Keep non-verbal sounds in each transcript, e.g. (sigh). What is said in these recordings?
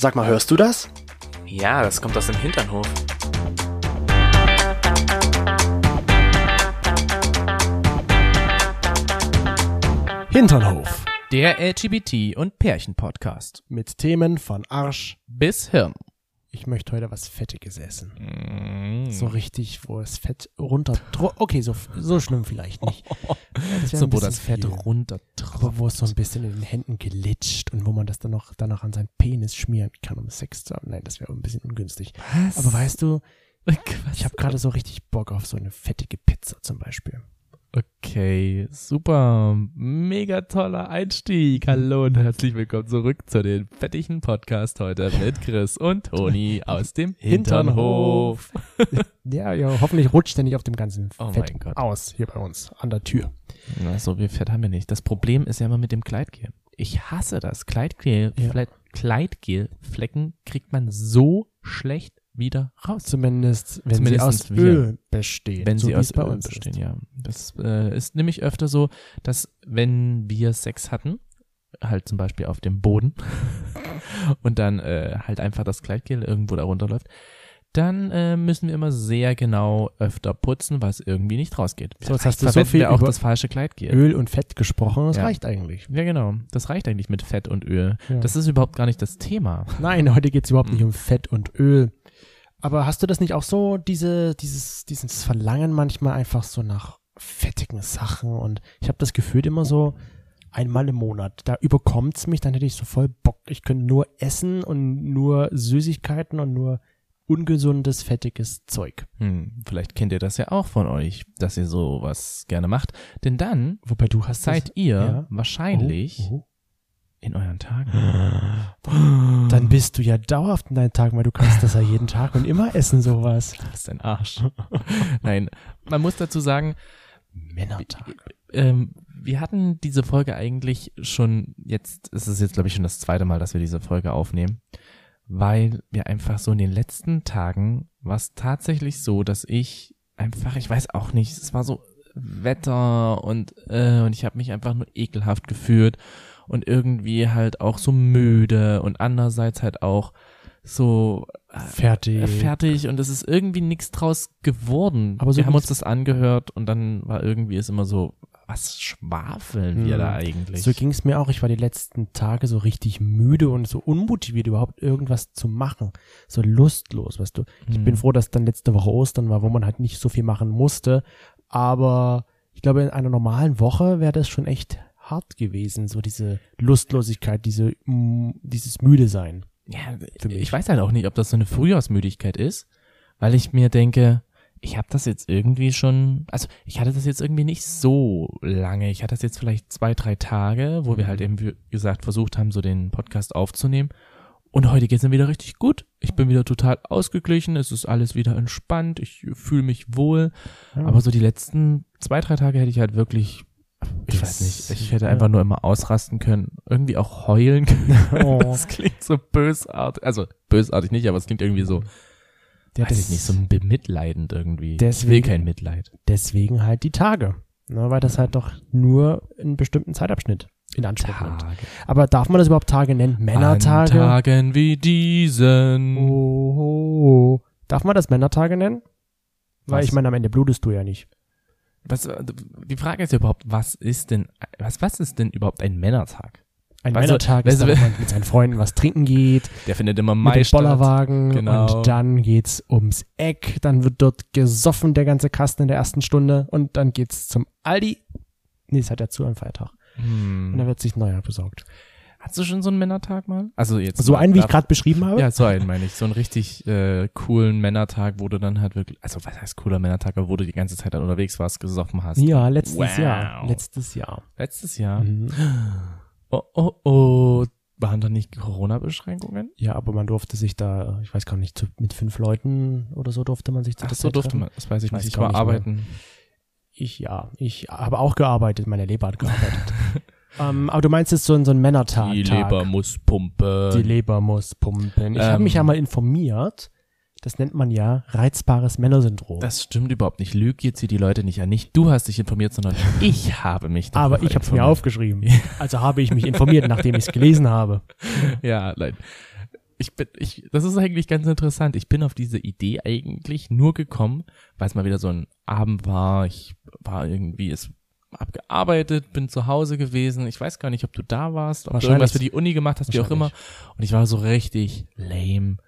Sag mal, hörst du das? Ja, das kommt aus dem Hinternhof. Hinternhof. Der LGBT- und Pärchen-Podcast. Mit Themen von Arsch. Bis Hirn. Ich möchte heute was Fettiges essen. Mm. So richtig, wo das Fett runter. Okay, so, so schlimm vielleicht nicht. (laughs) Das so, ein wo das Fett. Aber wo es so ein bisschen in den Händen glitscht und wo man das dann noch danach an seinen Penis schmieren kann, um Sex zu haben. Nein, das wäre ein bisschen ungünstig. Was? Aber weißt du, (laughs) ich habe gerade so richtig Bock auf so eine fettige Pizza zum Beispiel. Okay, super. Mega toller Einstieg. Hallo und herzlich willkommen zurück zu den fettigen Podcast heute mit Chris und Toni aus dem Hinternhof. (laughs) Ja, ja, hoffentlich rutscht er nicht auf dem ganzen Oh Fett mein Gott. aus hier bei uns an der Tür. Na, so viel Fett haben wir nicht. Das Problem ist ja immer mit dem Kleidgel. Ich hasse das. Kleidgel, Ja. Fle- Kleidgelflecken kriegt man so schlecht wieder raus. Zumindest, wenn Zumindest sie aus wir. Öl bestehen. Wenn so sie aus es bei Öl uns bestehen, ist. ja. Das äh, ist nämlich öfter so, dass wenn wir Sex hatten, halt zum Beispiel auf dem Boden (laughs) und dann äh, halt einfach das Kleidgel irgendwo da runterläuft, dann äh, müssen wir immer sehr genau öfter putzen, was irgendwie nicht rausgeht. So, jetzt hast du so viel auch über das falsche Kleidgel. Öl und Fett gesprochen, das Ja. reicht eigentlich. Ja, genau. Das reicht eigentlich mit Fett und Öl. Ja. Das ist überhaupt gar nicht das Thema. Nein, heute geht's überhaupt Hm. nicht um Fett und Öl. Aber hast du das nicht auch so, diese, dieses, dieses Verlangen manchmal einfach so nach fettigen Sachen? Und ich habe das Gefühl immer so einmal im Monat. Da überkommt's mich, dann hätte ich so voll Bock. Ich könnte nur essen und nur Süßigkeiten und nur ungesundes, fettiges Zeug. Hm, vielleicht kennt ihr das ja auch von euch, dass ihr sowas gerne macht. Denn dann Wobei du hast seid das, ihr ja. wahrscheinlich Oh, oh. In euren Tagen. (gasps) Dann bist du ja dauerhaft in deinen Tagen, weil du kannst das ja jeden Tag und immer essen sowas. Das ist ein Arsch. (laughs) Nein, man muss dazu sagen, Männertag. ähm, wir hatten diese Folge eigentlich schon jetzt, es ist jetzt glaube ich schon das zweite Mal, dass wir diese Folge aufnehmen, weil wir einfach so in den letzten Tagen war es tatsächlich so, dass ich einfach, ich weiß auch nicht, es war so Wetter und äh, und ich habe mich einfach nur ekelhaft gefühlt und irgendwie halt auch so müde und andererseits halt auch so äh, Fertig. fertig und es ist irgendwie nichts draus geworden. Aber so wir haben uns das angehört und dann war irgendwie es immer so, was schwafeln wir Hm. da eigentlich? So ging's mir auch. Ich war die letzten Tage so richtig müde und so unmotiviert, überhaupt irgendwas zu machen. So lustlos, weißt du. Ich Hm. bin froh, dass dann letzte Woche Ostern war, wo man halt nicht so viel machen musste. Aber ich glaube, in einer normalen Woche wäre das schon echt hart gewesen, so diese Lustlosigkeit, diese, dieses müde sein. ja, ich weiß halt auch nicht, ob das so eine Frühjahrsmüdigkeit ist, weil ich mir denke, ich habe das jetzt irgendwie schon, also ich hatte das jetzt irgendwie nicht so lange. Ich hatte das jetzt vielleicht zwei, drei Tage, wo wir Mhm. halt eben, wie gesagt, versucht haben, so den Podcast aufzunehmen. Und heute geht's mir wieder richtig gut. Ich bin wieder total ausgeglichen. Es ist alles wieder entspannt. Ich fühle mich wohl. Ja. Aber so die letzten zwei, drei Tage hätte ich halt wirklich, ich Das- weiß nicht, ich hätte ja. einfach nur immer ausrasten können, irgendwie auch heulen (laughs) können. Oh. Das klingt so bösartig. Also bösartig nicht, aber es klingt irgendwie so, Ja, weiß ich nicht, so bemitleidend irgendwie. ich will Deswegen- kein Mitleid. deswegen halt die Tage. Ne, weil das halt doch nur einen bestimmten Zeitabschnitt in Anspruch nimmt. Aber darf man das überhaupt Tage nennen? Männertage? An Tagen wie diesen. Oh, oh, oh. Darf man das Männertage nennen? Weil Was? ich meine, am Ende blutest du ja nicht. Was, äh, die Frage ist ja überhaupt, was ist denn, was, was ist denn überhaupt ein Männertag? Ein du- Männertag (laughs) ist wenn man mit seinen Freunden was trinken geht, Der findet immer im mit Mai dem statt. Bollerwagen Genau. und dann geht's ums Eck, dann wird dort gesoffen, der ganze Kasten in der ersten Stunde und dann geht's zum Aldi. Nee, es hat ja zu am Feiertag. Und dann Hm. wird sich neuer besorgt. Hast du schon so einen Männertag mal? Also jetzt So mal einen, wie ich gerade beschrieben habe? Ja, so einen meine ich. So einen richtig äh, coolen Männertag, wo du dann halt wirklich, also was heißt cooler Männertag, aber wo du die ganze Zeit dann unterwegs warst, gesoffen hast. Ja, letztes Wow. Jahr. Letztes Jahr. Letztes Jahr. Mhm. Oh, oh, oh. Waren da nicht Corona-Beschränkungen? Ja, aber man durfte sich da, ich weiß gar nicht, zu, mit fünf Leuten oder so durfte man sich zu Ach so durfte treffen. man. Das weiß ich, Ich weiß nicht. Ich war nicht mehr. arbeiten. Ich ja, ich habe auch gearbeitet, meine Leber hat gearbeitet. (laughs) ähm, aber du meinst jetzt so, ein- so ein Männertag. Die. Leber muss pumpen. Die Leber muss pumpen. Ich habe Ähm. mich ja mal informiert. Das nennt man ja reizbares Männersyndrom. das stimmt überhaupt nicht. Lüg jetzt hier die Leute nicht an. Nicht du hast dich informiert, sondern ich habe mich aber darüber ich habe es mir informiert. aufgeschrieben. Also habe ich mich informiert, nachdem ich es gelesen habe. Ja, nein. ich bin, ich, das ist eigentlich ganz interessant. Ich bin auf diese Idee eigentlich nur gekommen, weil es mal wieder so ein Abend war. Ich war irgendwie, es hab gearbeitet, bin zu Hause gewesen. Ich weiß gar nicht, ob du da warst, ob du irgendwas für die Uni gemacht hast, wie auch immer. Und ich war so richtig lame,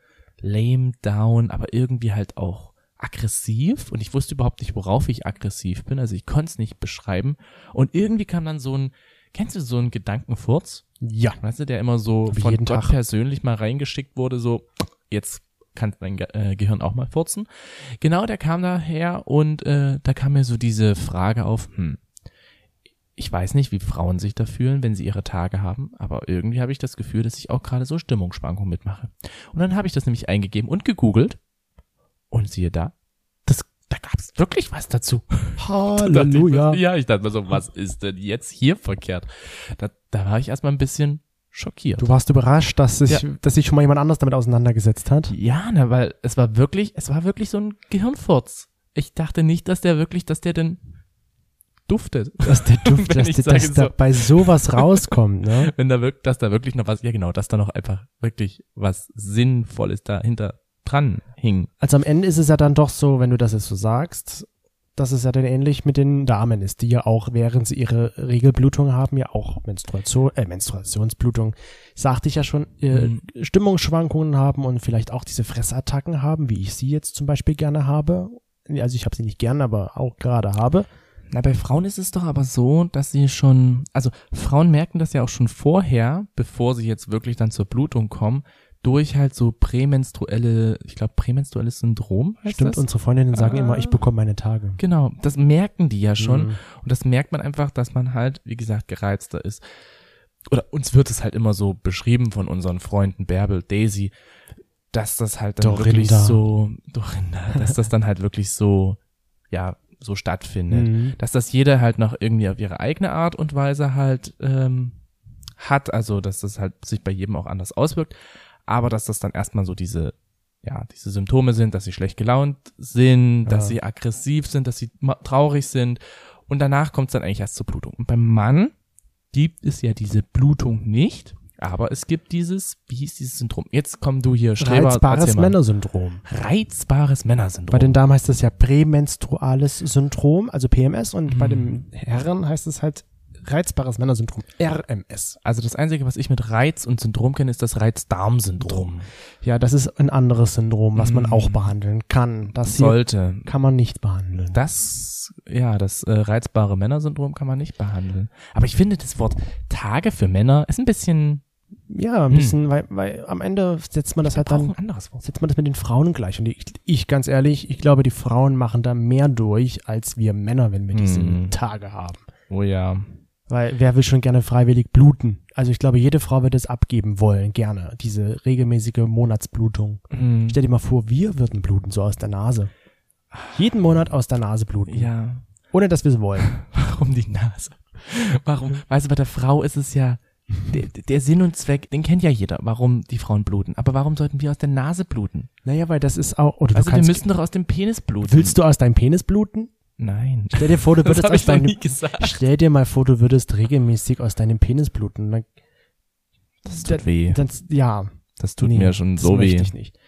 lame down, aber irgendwie halt auch aggressiv und ich wusste überhaupt nicht, worauf ich aggressiv bin. Also ich konnte es nicht beschreiben. Und irgendwie kam dann so ein, kennst du so einen Gedankenfurz? Ja. Weißt du, der immer so Wie von Gott Tag. persönlich mal reingeschickt wurde, so jetzt kann dein Ge äh, Gehirn auch mal furzen. Genau, der kam daher und äh, da kam mir so diese Frage auf, hm, ich weiß nicht, wie Frauen sich da fühlen, wenn sie ihre Tage haben, aber irgendwie habe ich das Gefühl, dass ich auch gerade so Stimmungsschwankungen mitmache. Und dann habe ich das nämlich eingegeben und gegoogelt und siehe da, das, da gab es wirklich was dazu. (laughs) Halleluja. (laughs) Ja, ich dachte mir so, was ist denn jetzt hier verkehrt? Da, da war ich erstmal ein bisschen schockiert. Du warst überrascht, dass sich, Ja. dass sich schon mal jemand anders damit auseinandergesetzt hat. Ja, ne, weil es war wirklich, es war wirklich so ein Gehirnfurz. Ich dachte nicht, dass der wirklich, dass der denn duftet. (laughs) Dass der Duft, dass, dass da so. bei sowas rauskommt, ne? (laughs) Wenn da wirklich, dass da wirklich noch was, ja genau, dass da noch einfach wirklich was Sinnvolles dahinter dran hing. Also am Ende ist es ja dann doch so, wenn du das jetzt so sagst, dass es ja dann ähnlich mit den Damen ist, die ja auch, während sie ihre Regelblutung haben, ja auch Menstruation, äh, Menstruationsblutung, sagte ich ja schon, äh, Mhm. Stimmungsschwankungen haben und vielleicht auch diese Fressattacken haben, wie ich sie jetzt zum Beispiel gerne habe. Also ich habe sie nicht gern, aber auch gerade habe. Na, bei Frauen ist es doch aber so, dass sie schon, also Frauen merken das ja auch schon vorher, bevor sie jetzt wirklich dann zur Blutung kommen, durch halt so prämenstruelle, ich glaube prämenstruelles Syndrom heißt Stimmt, das? unsere Freundinnen sagen Ah. immer, ich bekomme meine Tage. Genau, das merken die ja schon. Mhm. Und das merkt man einfach, dass man halt, wie gesagt, gereizter ist. Oder uns wird es halt immer so beschrieben von unseren Freunden Bärbel, Daisy, dass das halt dann Dorinda. wirklich so, Dorinda, dass das dann halt wirklich so, ja, so stattfindet. Mhm. Dass das jeder halt noch irgendwie auf ihre eigene Art und Weise halt ähm, hat, also dass das halt sich bei jedem auch anders auswirkt, aber dass das dann erstmal so diese ja, diese Symptome sind, dass sie schlecht gelaunt sind, dass Ja. sie aggressiv sind, dass sie traurig sind und danach kommt es dann eigentlich erst zur Blutung. Und beim Mann gibt es ja diese Blutung nicht, aber es gibt dieses, wie hieß dieses Syndrom? Jetzt komm du hier, Streber, Reizbares. Männersyndrom. Reizbares Männersyndrom. Bei den Damen heißt das ja prämenstruales Syndrom, also PMS, und bei Mhm. den Herren heißt es halt reizbares Männersyndrom, RMS. Also das Einzige, was ich mit Reiz und Syndrom kenne, ist das Reizdarmsyndrom. Ja, das ist ein anderes Syndrom, was man Mhm. auch behandeln kann. Das Sollte. kann man nicht behandeln. Das, ja, das äh, reizbare Männersyndrom kann man nicht behandeln. Aber ich finde das Wort Tage für Männer ist ein bisschen, ja, ein Hm. bisschen, weil, weil am Ende setzt man das halt auch dann, ein anderes Wort. setzt man das mit den Frauen gleich. Und ich, ich ganz ehrlich, ich glaube, die Frauen machen da mehr durch als wir Männer, wenn wir diese Mhm. Tage haben. Oh ja. Weil wer will schon gerne freiwillig bluten? Also ich glaube, jede Frau wird es abgeben wollen, gerne. Diese regelmäßige Monatsblutung. Hm. Stell dir mal vor, wir würden bluten, so aus der Nase. Jeden Monat aus der Nase bluten. Ja. Ohne dass wir es wollen. (laughs) Warum die Nase? Warum? Weißt du, bei der Frau ist es ja, der, der Sinn und Zweck, den kennt ja jeder, warum die Frauen bluten. Aber warum sollten wir aus der Nase bluten? Naja, weil das ist auch. Oder Also wir müssen doch aus dem Penis bluten. willst du aus deinem Penis bluten? Nein. Stell dir vor, du (laughs) würdest aus deinem. Stell dir mal vor, du würdest regelmäßig aus deinem Penis bluten. Dann, Das tut weh. dann, ja, Das tut nee, mir schon so weh. ich nicht.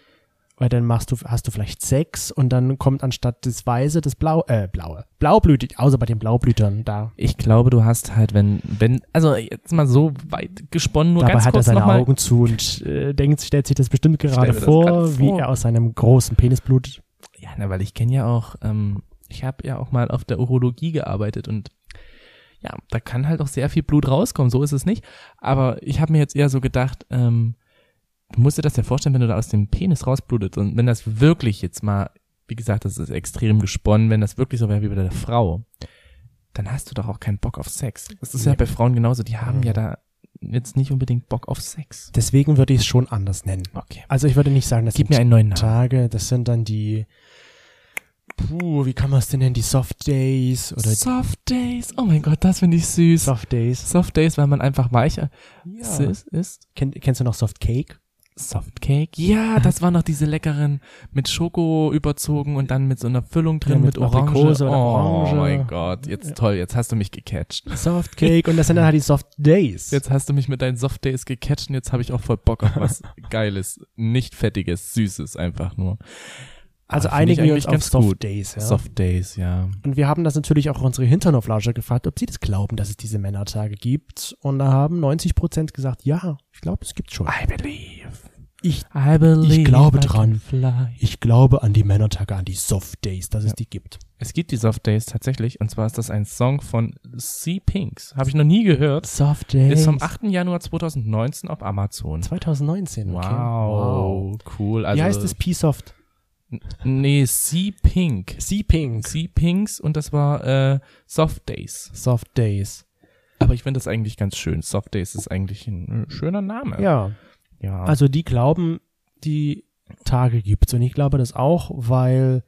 Weil dann machst du, hast du vielleicht Sex und dann kommt anstatt das Weiße das Blau, äh, Blaue. Blaublütig, außer bei den Blaublütern, da. Ich glaube, du hast halt, wenn, wenn, also jetzt mal so weit gesponnen, nur Dabei ganz hat er kurz seine nochmal. Augen zu und äh, denkt, stellt sich das bestimmt gerade mir das vor, wie vor. er aus seinem großen Penis blutet. Ja, na, weil ich kenne ja auch, ähm, ich habe ja auch mal auf der Urologie gearbeitet und ja, da kann halt auch sehr viel Blut rauskommen, so ist es nicht. Aber ich habe mir jetzt eher so gedacht, ähm, du musst dir das ja vorstellen, wenn du da aus dem Penis rausblutet und wenn das wirklich jetzt mal, wie gesagt, das ist extrem gesponnen, wenn das wirklich so wäre wie bei der Frau, dann hast du doch auch keinen Bock auf Sex. Das ist ja bei Frauen genauso, die haben ja da jetzt nicht unbedingt Bock auf Sex. Deswegen würde ich es schon anders nennen. Okay. Also ich würde nicht sagen, das Gib sind mir einen neuen Namen. Tage, das sind dann die, puh, wie kann man es denn nennen, die Soft Days oder Soft Days. Oh mein Gott, das finde ich süß. Soft Days. Soft Days, weil man einfach weicher Ja. ist, ist. Kenn, kennst du noch Soft Cake? Softcake? Ja, das waren noch diese leckeren mit Schoko überzogen und dann mit so einer Füllung drin Ja, mit, mit Orange. Oh Orange. mein Gott, jetzt toll, jetzt hast du mich gecatcht. Softcake und das sind dann (laughs) halt die Soft Days. Jetzt hast du mich mit deinen Soft Days gecatcht und jetzt habe ich auch voll Bock auf was (laughs) Geiles, nicht Fettiges, Süßes einfach nur. also finde ich einigen wir uns auf Soft gut. Days. Ja. Soft Days, ja. Und wir haben das natürlich auch unsere Hinternoflauscher gefragt, ob sie das glauben, dass es diese Männertage gibt. Und da haben 90 Prozent gesagt, ja, ich glaube, es gibt schon. I believe. Ich, I believe. glaube dran. Ich glaube an die Männertage, an die Soft Days, dass es Ja. die gibt. Es gibt die Soft Days tatsächlich und zwar ist das ein Song von Sea Pinks. Habe ich noch nie gehört. Soft Days. Ist vom 8. Januar 2019 auf Amazon. 2019. Okay. Wow, cool. Also, Wie heißt es? P-Soft. Nee, Sea Pink. Sea Pink. Sea Pinks und das war äh, Soft Days. Soft Days. Aber ich finde das eigentlich ganz schön. Soft Days ist eigentlich ein äh, schöner Name. Ja. Ja. Also die glauben, die Tage gibt's. Und ich glaube das auch, weil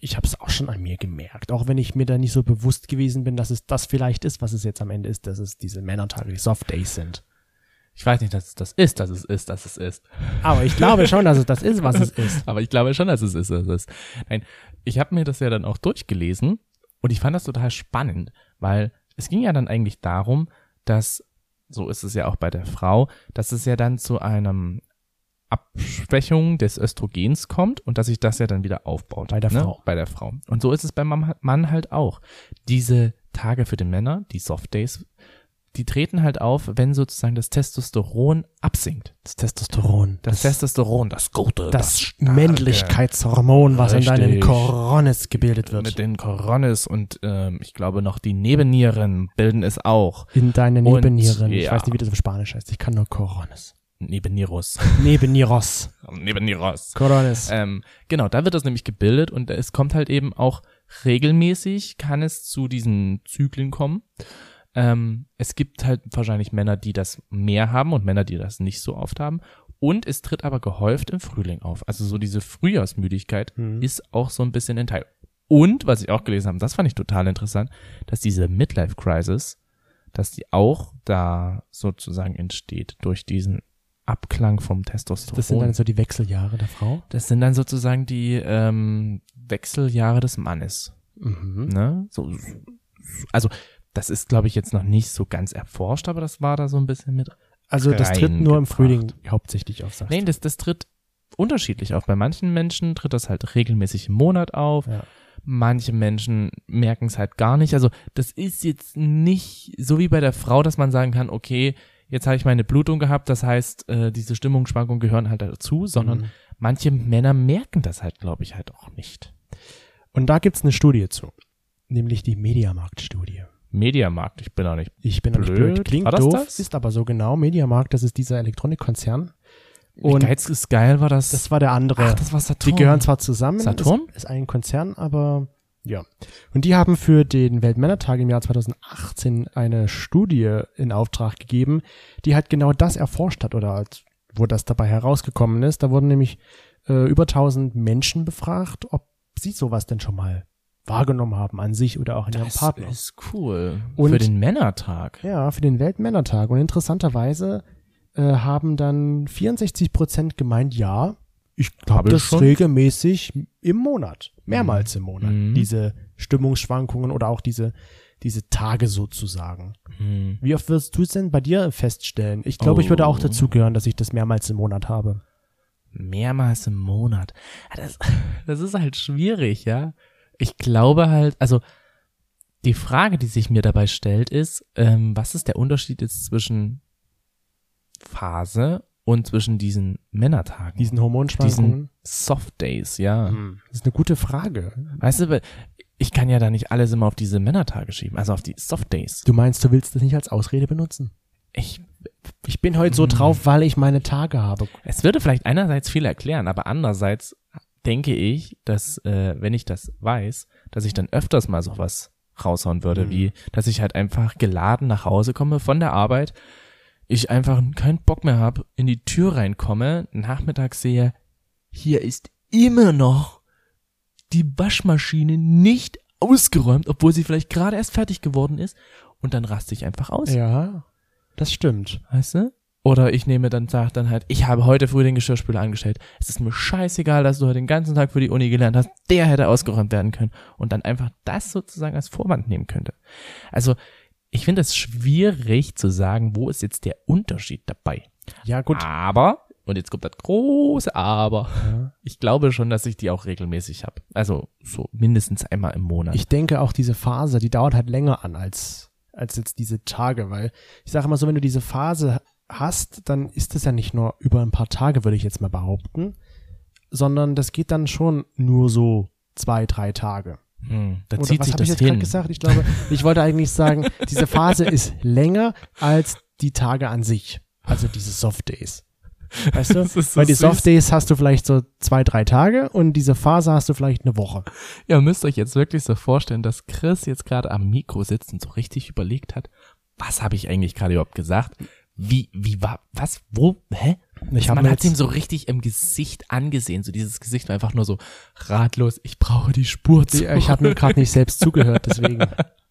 ich habe es auch schon an mir gemerkt. Auch wenn ich mir da nicht so bewusst gewesen bin, dass es das vielleicht ist, was es jetzt am Ende ist, dass es diese Männertage, die Soft Days sind. ich weiß nicht, dass es das ist, dass es ist, dass es ist. Aber ich glaube schon, dass es das ist, was es ist. (laughs) Aber ich glaube schon, dass es ist, dass es ist. Nein, ich habe mir das ja dann auch durchgelesen und ich fand das total spannend, weil es ging ja dann eigentlich darum, dass, so ist es ja auch bei der Frau, dass es ja dann zu einem Abschwächung des Östrogens kommt und dass sich das ja dann wieder aufbaut. Bei der ne? Frau. Bei der Frau. Und so ist es beim Mann halt auch. Diese Tage für den Männer, die Soft Days, die treten halt auf, wenn sozusagen das Testosteron absinkt. Das Testosteron. Das, Testosteron. Testosteron, das Gute, Das Starke. Männlichkeitshormon, was in deinen Richtig. Korones gebildet wird. Mit den Coronis und ähm, ich glaube noch die Nebennieren bilden es auch. in deinen Nebennieren. Ich ja. weiß nicht, wie das auf Spanisch heißt. Ich kann nur Korones. Nebennieros. (laughs) Nebennieros. Nebennieros. Korones. Ähm, genau, da wird das nämlich gebildet und es kommt halt eben auch regelmäßig, kann es zu diesen Zyklen kommen. Ähm, es gibt halt wahrscheinlich Männer, die das mehr haben und Männer, die das nicht so oft haben. Und es tritt aber gehäuft im Frühling auf. Also so diese Frühjahrsmüdigkeit Hm. ist auch so ein bisschen ein Teil. Und, was ich auch gelesen habe, das fand ich total interessant, dass diese Midlife Crisis, dass die auch da sozusagen entsteht durch diesen Abklang vom Testosteron. Das sind dann so die Wechseljahre der Frau. Das sind dann sozusagen die ähm, Wechseljahre des Mannes. Mhm. Ne? So, also das ist, glaube ich, jetzt noch nicht so ganz erforscht, aber das war da so ein bisschen mit. Also das tritt nur im. Frühling hauptsächlich auf, sagst Nein, das, das tritt unterschiedlich auf. Bei manchen Menschen tritt das halt regelmäßig im Monat auf. Ja. Manche Menschen merken es halt gar nicht. Also das ist jetzt nicht so wie bei der Frau, dass man sagen kann, okay, jetzt habe ich meine Blutung gehabt, das heißt, äh, diese Stimmungsschwankungen gehören halt dazu, sondern Mhm. manche Männer merken das halt, glaube ich, halt auch nicht. Und da gibt's eine Studie zu. Nämlich die Mediamarkt-Studie. Mediamarkt, ich bin auch nicht. Ich bin auch nicht Blöd. blöd. Klingt doof, das? ist aber so genau. Mediamarkt, das ist dieser Elektronikkonzern. Und Und Geiz ist geil, war das. das war der andere. Ach, das war Saturn. Die gehören zwar zusammen, Saturn? Ist, ist ein Konzern, aber ja. Und die haben für den Weltmännertag im Jahr 2018 eine Studie in Auftrag gegeben, die halt genau das erforscht hat oder als, wo das dabei herausgekommen ist. Da wurden nämlich äh, über 1000 Menschen befragt, ob sie sowas denn schon mal wahrgenommen haben an sich oder auch in ihrem das Partner. ist cool. Und- Für den Männertag. Ja, für den Weltmännertag. Und interessanterweise äh, haben dann 64 Prozent gemeint, ja, ich ich das schon. regelmäßig im Monat, mehrmals im Monat, Mhm. diese Stimmungsschwankungen oder auch diese, diese Tage sozusagen. Hm. Wie oft wirst du es denn bei dir feststellen? Ich glaube, ich würde auch Oh. dazu gehören, dass ich das mehrmals im Monat habe. Mehrmals im Monat. Das, (laughs) das ist halt schwierig, ja. Ich glaube halt, also die Frage, die sich mir dabei stellt, ist, ähm, was ist der Unterschied jetzt zwischen Phase und zwischen diesen Männertagen? Diesen Hormonschwankungen. Soft Days, ja. Hm. Das ist eine gute Frage. Weißt du, ich kann ja da nicht alles immer auf diese Männertage schieben, also auf die Soft Days. Du meinst, du willst das nicht als Ausrede benutzen? Ich, Ich bin heute so Hm. drauf, weil ich meine Tage habe. es würde vielleicht einerseits viel erklären, aber andererseits denke ich, dass, äh, wenn ich das weiß, dass ich dann öfters mal sowas raushauen würde, Mhm. wie, dass ich halt einfach geladen nach Hause komme von der Arbeit, ich einfach keinen Bock mehr habe, in die Tür reinkomme, nachmittags sehe, hier ist immer noch die Waschmaschine nicht ausgeräumt, obwohl sie vielleicht gerade erst fertig geworden ist, und dann raste ich einfach aus, Ja, das stimmt. weißt du? Oder ich nehme dann, sag dann halt, ich habe heute früh den Geschirrspüler angestellt. Es ist mir scheißegal, dass du heute den ganzen Tag für die Uni gelernt hast. Der hätte ausgeräumt werden können. Und dann einfach das sozusagen als Vorwand nehmen könnte. Also, ich finde es schwierig zu sagen, wo ist jetzt der Unterschied dabei. Ja, gut. Aber, und jetzt kommt das große Aber, Ja. ich glaube schon, dass ich die auch regelmäßig habe. Also so mindestens einmal im Monat. Ich denke auch diese Phase, die dauert halt länger an als, als jetzt diese Tage, weil ich sage immer so, wenn du diese Phase hast, dann ist es ja nicht nur über ein paar Tage, würde ich jetzt mal behaupten, sondern das geht dann schon nur so zwei, drei Tage. hm, da Oder zieht was sich habe ich das jetzt gerade hin. gesagt? Ich glaube, ich wollte eigentlich sagen, diese Phase (laughs) ist länger als die Tage an sich. Also diese Soft Days. Weißt du? (laughs) Das so Weil die süß. Soft Days hast du vielleicht so zwei, drei Tage und diese Phase hast du vielleicht eine Woche. Ihr müsst euch jetzt wirklich so vorstellen, dass Chris jetzt gerade am Mikro sitzt und so richtig überlegt hat, was habe ich eigentlich gerade überhaupt gesagt? Wie, wie war, was, wo, hä? Ich hab Man hat ihm so richtig im Gesicht angesehen, so dieses Gesicht war einfach nur so ratlos, ich brauche die Spur zu. Ich habe mir gerade nicht selbst zugehört, deswegen.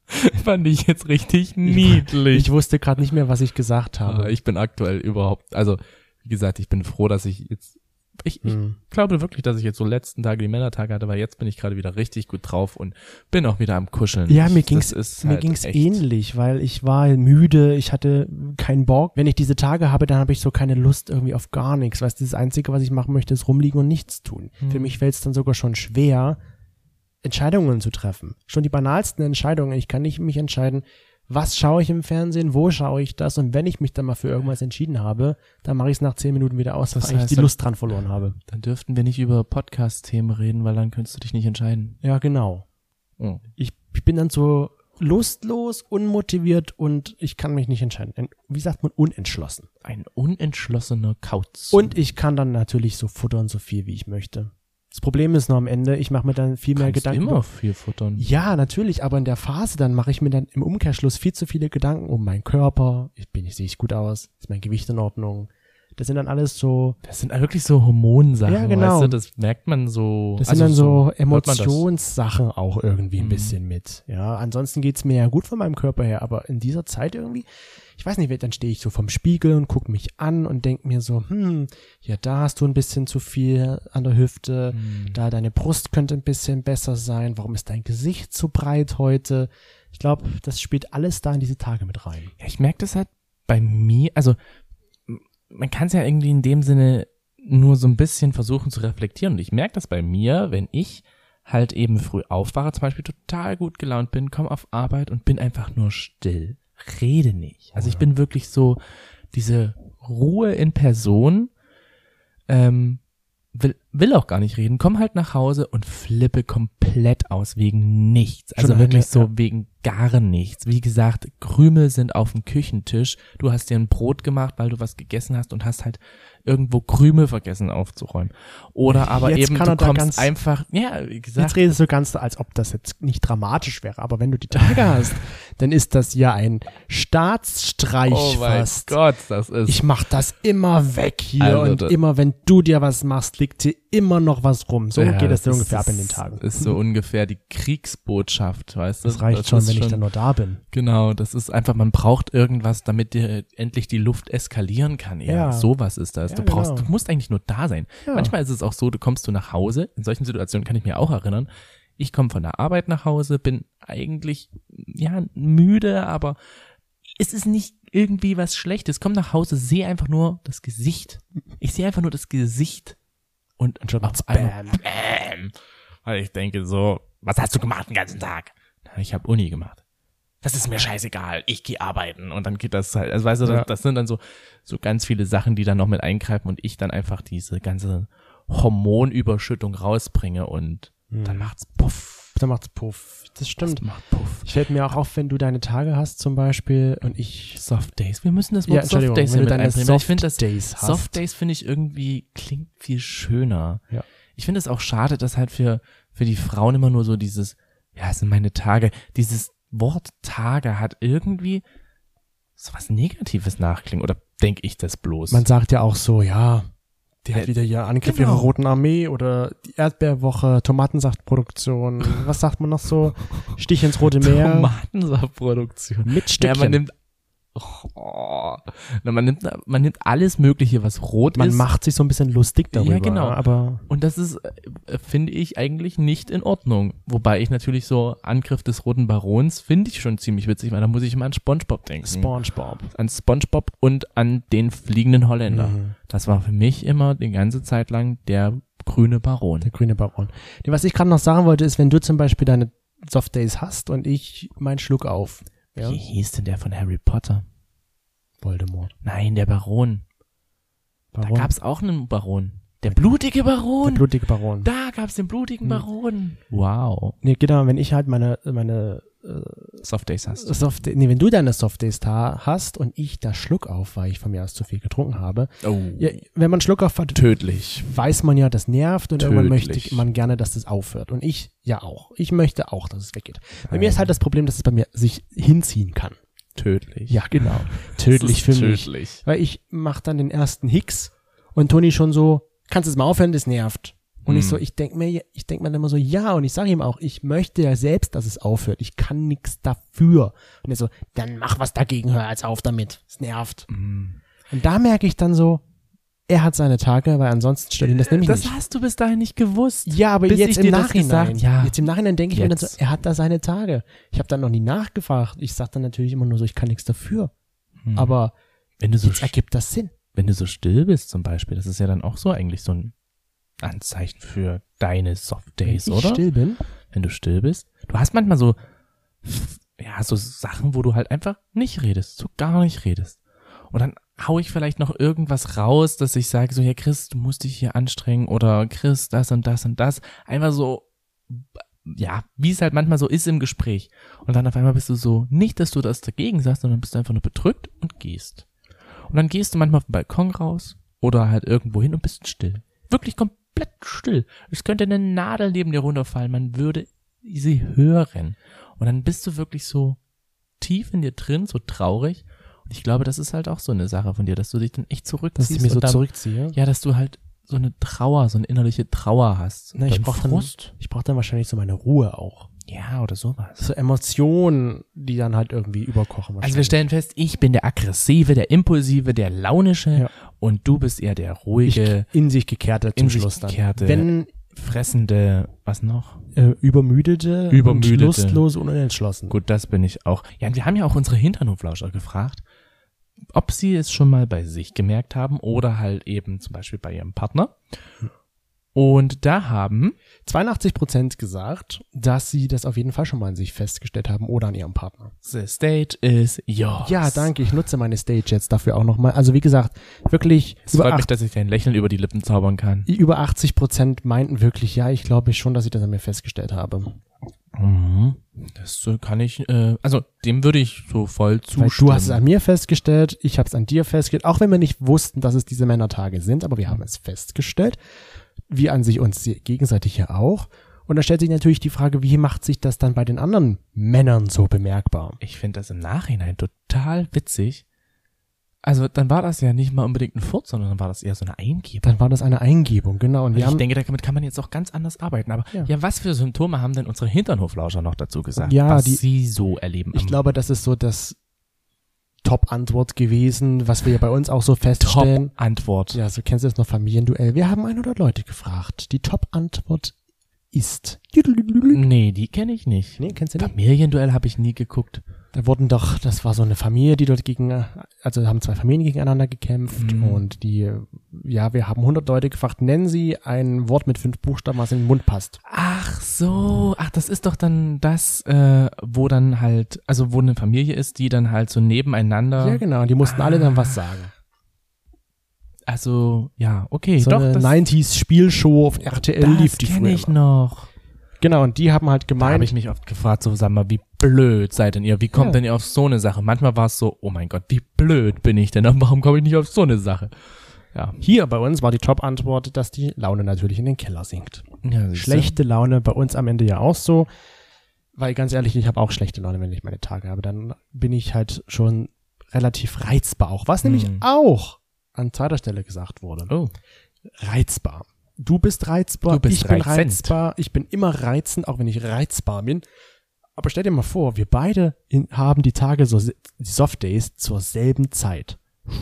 (laughs) fand ich jetzt richtig niedlich. Ich wusste gerade nicht mehr, was ich gesagt habe. ich bin aktuell überhaupt, also wie gesagt, ich bin froh, dass ich jetzt, ich, ich Hm. glaube wirklich, dass ich jetzt so letzten Tage die Männertage hatte, weil jetzt bin ich gerade wieder richtig gut drauf und bin auch wieder am Kuscheln. Ja, Ich- mir ging's, mir halt ging's ähnlich, weil ich war müde, ich hatte keinen Bock. Wenn ich diese Tage habe, dann habe ich so keine Lust irgendwie auf gar nichts. Weißt du, das Einzige, was ich machen möchte, ist rumliegen und nichts tun. Hm. Für mich fällt es dann sogar schon schwer, Entscheidungen zu treffen. Schon die banalsten Entscheidungen. Ich kann nicht mich entscheiden, was schaue ich im Fernsehen, wo schaue ich das und wenn ich mich dann mal für irgendwas entschieden habe, dann mache ich es nach zehn Minuten wieder aus, Das weil ich die Lust dran verloren habe. Dann dürften wir nicht über Podcast-Themen reden, weil dann könntest du dich nicht entscheiden. Ja, genau. Oh. ich, ich bin dann so lustlos, unmotiviert und ich kann mich nicht entscheiden. Wie sagt man, unentschlossen. Ein unentschlossener Kauz. Und ich kann dann natürlich so futtern, so viel wie ich möchte. Das Problem ist nur am Ende, ich mache mir dann viel mehr Kannst Gedanken. immer viel futtern. Ja, natürlich, aber in der Phase dann mache ich mir dann im Umkehrschluss viel zu viele Gedanken um meinen Körper. Ich bin, ich sehe ich gut aus, ist mein Gewicht in Ordnung. Das sind dann alles so, Das sind wirklich so Hormonsachen, Ja, genau. weißt du, das merkt man so. das also sind dann so, das. Emotionssachen auch irgendwie ein Mhm. bisschen mit. Ja, ansonsten geht's mir ja gut von meinem Körper her, aber in dieser Zeit irgendwie, ich weiß nicht, dann stehe ich so vom Spiegel und gucke mich an und denk mir so, hm, ja, da hast du ein bisschen zu viel an der Hüfte, Mhm. da deine Brust könnte ein bisschen besser sein, warum ist dein Gesicht so breit heute? Ich glaube, das spielt alles da in diese Tage mit rein. Ja, ich merke das halt bei mir, also man kann es ja irgendwie in dem Sinne nur so ein bisschen versuchen zu reflektieren. Und ich merke das bei mir, wenn ich halt eben früh aufwache, zum Beispiel total gut gelaunt bin, komme auf Arbeit und bin einfach nur still, rede nicht. Also ich bin wirklich so diese Ruhe in Person, ähm, will, will auch gar nicht reden, komm halt nach Hause und flippe komplett aus wegen nichts. Also Schon wirklich eine- so ja. wegen gar nichts. Wie gesagt, Krümel sind auf dem Küchentisch. Du hast dir ein Brot gemacht, weil du was gegessen hast und hast halt irgendwo Krümel vergessen aufzuräumen. Oder aber Jetzt eben kann du kommst ganz- einfach, ja, wie gesagt, Jetzt redest du ganz, so, als ob das jetzt nicht dramatisch wäre, aber wenn du die Tage (laughs) hast, dann ist das ja ein Staatsstreich oh mein fast. Gott, das ist Ich mach das immer weg hier Also und immer, wenn du dir was machst, liegt hier immer noch was rum. So Ja, geht das ist- ungefähr ab in den Tagen. Ist so ungefähr die Kriegsbotschaft, weißt du? das reicht schon, ist wenn ich dann nur da bin. Genau, das ist einfach, man braucht irgendwas, damit dir endlich die Luft eskalieren kann. Ja, Ja. sowas ist das. Ja, du brauchst, genau. du musst eigentlich nur da sein. Ja. Manchmal ist es auch so, du kommst du nach Hause, in solchen Situationen kann ich mir auch erinnern, ich komme von der Arbeit nach Hause, bin eigentlich, ja, müde, aber es ist nicht irgendwie was Schlechtes. Komm nach Hause, sehe einfach nur das Gesicht. Ich sehe einfach nur das Gesicht und, Und schon macht's Bam. Bam. Weil ich denke so, was hast du gemacht den ganzen Tag? Na, ich habe Uni gemacht. Das ist mir scheißegal, ich gehe arbeiten und dann geht das halt, also weißt du, das, Ja. das sind dann so so ganz viele Sachen, die dann noch mit eingreifen und ich dann einfach diese ganze Hormonüberschüttung rausbringe und dann macht's puff. Dann macht's Puff. Das stimmt. Das macht puff. Ich fällt mir auch auf, wenn du deine Tage hast zum Beispiel und ich Soft Days. Wir müssen das Ja, Wort Entschuldigung, Soft Days mit einbringen. weil Ich Soft finde das Days hast. Soft Days finde ich irgendwie klingt viel schöner. Ja. Ich finde es auch schade, dass halt für für die Frauen immer nur so dieses ja, es sind meine Tage, dieses Wort Tage hat irgendwie so was Negatives nachklingen oder denke ich das bloß? Man sagt ja auch so, ja, die hat Äh, wieder hier Angriff genau. ihrer Roten Armee oder die Erdbeerwoche, Tomatensaftproduktion, (laughs) was sagt man noch so? Stich ins Rote Meer Tomatensaftproduktion. mit Ja, Stückchen. man nimmt Oh. Na, man, nimmt, man nimmt alles Mögliche, was rot Man ist. macht sich so ein bisschen lustig darüber. Ja, genau. Aber Und das ist, äh, finde ich, eigentlich nicht in Ordnung. Wobei ich natürlich so Angriff des Roten Barons finde ich schon ziemlich witzig, weil da muss ich immer an Spongebob denken. SpongeBob. an Spongebob und an den fliegenden Holländer. Mhm. Das war für mich immer die ganze Zeit lang der grüne Baron. Der grüne Baron. Was ich gerade noch sagen wollte, ist, wenn du zum Beispiel deine Soft Days hast und ich meinen Schluck auf. Ja? Wie hieß denn der von Harry Potter? Voldemort. Nein, der Baron. Baron. Da gab's auch einen Baron. Der blutige Baron. der blutige Baron. da gab's den blutigen Hm. Baron. Wow. Nee, genau, wenn ich halt meine, meine Soft Days hast. Soft, nee, wenn du deine Soft Days da hast und ich da Schluck auf, weil ich von mir aus zu viel getrunken habe. Oh. Ja, wenn man Schluck auf hat, Tödlich. weiß man ja, das nervt und irgendwann Tödlich. möchte man gerne, dass das aufhört. Und ich ja auch. Ich möchte auch, dass es weggeht. Bei mir ist halt das Problem, dass es bei mir sich hinziehen kann. Tödlich. Ja, genau. Tödlich für ist mich. Tödlich. Weil ich mach dann den ersten Hicks und Toni schon so, kannst du es mal aufhören, das nervt. Und ich Hm. so, ich denk mir, ich denk mir dann immer so, ja, und ich sage ihm auch, ich möchte ja selbst, dass es aufhört. Ich kann nichts dafür. Und er so, dann mach was dagegen, hör als auf damit. Es nervt. Mm. Und da merke ich dann so, er hat seine Tage, weil ansonsten stört ihn das nämlich Das nicht. hast du bis dahin nicht gewusst. Ja, aber jetzt ich im das Nachhinein. ja. Jetzt im Nachhinein denke ich mir dann so, Jetzt. er hat da seine Tage. Ich habe dann noch nie nachgefragt. Ich sag dann natürlich immer nur so, ich kann nichts dafür. Hm. Aber wenn du so jetzt ergibt das Sinn. Wenn du so still bist zum Beispiel, das ist ja dann auch so eigentlich so ein Anzeichen für deine Soft Days, Wenn ich oder? still bin. Wenn du still bist. Du hast manchmal so, ja, so Sachen, wo du halt einfach nicht redest, so gar nicht redest. Und dann hau ich vielleicht noch irgendwas raus, dass ich sage so, ja Chris, du musst dich hier anstrengen oder Chris, das und das und das. Einfach so, ja, wie es halt manchmal so ist im Gespräch. Und dann auf einmal bist du so, nicht, dass du das dagegen sagst, sondern bist du einfach nur bedrückt und gehst. Und dann gehst du manchmal auf den Balkon raus oder halt irgendwo hin und bist still. Wirklich komplett still. Es könnte eine Nadel neben dir runterfallen, man würde sie hören. Und dann bist du wirklich so tief in dir drin, so traurig. Und ich glaube, das ist halt auch so eine Sache von dir, dass du dich dann echt zurückziehst. Dass ich mich so dann, zurückziehe. Ja, dass du halt so eine Trauer, so eine innerliche Trauer hast. Na, ich Dann brauch dann-. Ich brauche dann wahrscheinlich so meine Ruhe auch. Ja, oder sowas. So Emotionen, die dann halt irgendwie überkochen. Also wir stellen fest, ich bin der aggressive, der impulsive, der launische Ja. und du bist eher der ich, ruhige, in sich gekehrte zum in sich Schluss dann. gekehrte, Wenn fressende, was noch? äh, übermüdete, Übermüdete. und lustlos und unentschlossen. Gut, das bin ich auch. Ja, und wir haben ja auch unsere Hinternhoflauscher gefragt, ob sie es schon mal bei sich gemerkt haben oder halt eben zum Beispiel bei ihrem Partner. Und da haben 82 Prozent gesagt, dass sie das auf jeden Fall schon mal an sich festgestellt haben oder an ihrem Partner. The stage is yours. Ja, danke. Ich nutze meine Stage jetzt dafür auch nochmal. Also wie gesagt, wirklich Es über, freut mich, dass ich dein Lächeln über die Lippen zaubern kann. über 80 Prozent meinten wirklich, ja, ich glaube schon, dass ich das an mir festgestellt habe. Mhm. Das äh, kann ich, äh, also dem würde ich so voll Weil zustimmen. du hast es an mir festgestellt, ich habe es an dir festgestellt, auch wenn wir nicht wussten, dass es diese Männertage sind, aber wir haben es festgestellt. Wir an sich uns gegenseitig ja auch. Und da stellt sich natürlich die Frage, wie macht sich das dann bei den anderen Männern so bemerkbar? Ich finde das im Nachhinein total witzig. Also dann war das ja nicht mal unbedingt ein Furz, sondern dann war das eher so eine Eingebung. Dann war das eine Eingebung, genau. Und wir ich haben, denke, damit kann man jetzt auch ganz anders arbeiten. Aber Ja. ja, was für Symptome haben denn unsere Hinternhoflauscher noch dazu gesagt, Ja, was die- sie so erleben? ich glaube, das ist so das Top-Antwort gewesen, was wir ja bei uns auch so feststellen. Top-Antwort. Ja, so kennst du das noch Familienduell. Wir haben 100 Leute gefragt. Die Top-Antwort ist. Nee, die kenne ich nicht. Nee, kennst du nicht? Familienduell habe ich nie geguckt. Da wurden doch, das war so eine Familie, die dort gegen, also haben zwei Familien gegeneinander gekämpft Mhm. und die, ja, wir haben 100 Leute gefragt, nennen sie ein Wort mit fünf Buchstaben, was in den Mund passt. Ach so, ach, das ist doch dann das, äh, wo dann halt, also wo eine Familie ist, die dann halt so nebeneinander, Ja, genau, die mussten alle dann was sagen. also ja, okay, So doch, eine das, 90s Spielshow auf RTL das lief die kenne früher. ich immer. noch. Genau, und die haben halt Da habe gemeint, ich mich oft gefragt, so sag mal, wie blöd seid denn ihr? Wie kommt Ja. denn ihr auf so eine Sache? Manchmal war es so, oh mein Gott, wie blöd bin ich denn? Aber warum komme ich nicht auf so eine Sache? Ja, hier bei uns war die Top-Antwort, dass die Laune natürlich in den Keller sinkt. ja. Schlechte Laune bei uns am Ende ja auch so. Weil ganz ehrlich, ich habe auch schlechte Laune, wenn ich meine Tage habe. Dann bin ich halt schon relativ reizbar auch. Was nämlich Hm. auch an zweiter Stelle gesagt wurde. Oh, Reizbar. Du bist reizbar, Du bist ich bin reizend. reizbar, ich bin immer reizend, auch wenn ich reizbar bin. Aber stell dir mal vor, wir beide in, haben die Tage, so die Soft Days zur selben Zeit.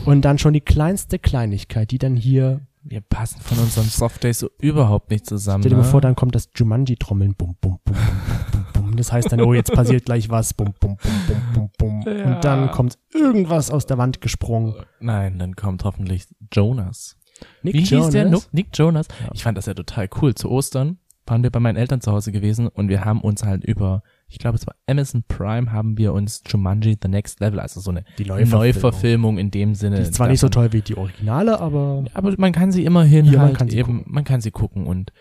Und dann schon die kleinste Kleinigkeit, die dann hier, Wir passen von unseren Softdays so überhaupt nicht zusammen. stell dir mal ne? vor, dann kommt das Jumanji-Trommeln, bum, bum, bum, bum, bum, bum. Das heißt dann, oh, jetzt passiert gleich was, bum, bum, bum, bum, bum, bum. Ja. Und dann kommt irgendwas aus der Wand gesprungen. Nein, dann kommt hoffentlich Jonas. Nick Wie hieß der? Jonas? Nick, Jonas. Ja. Ich fand das ja total cool. Zu Ostern waren wir bei meinen Eltern zu Hause gewesen und wir haben uns halt über, ich glaube es war Amazon Prime, haben wir uns Jumanji The Next Level, also so eine Die Neuverfilmung in dem Sinne. Die ist zwar nicht so toll wie die Originale, aber Aber man kann sie immerhin Ja, man halt kann sie eben, gucken. man kann sie gucken und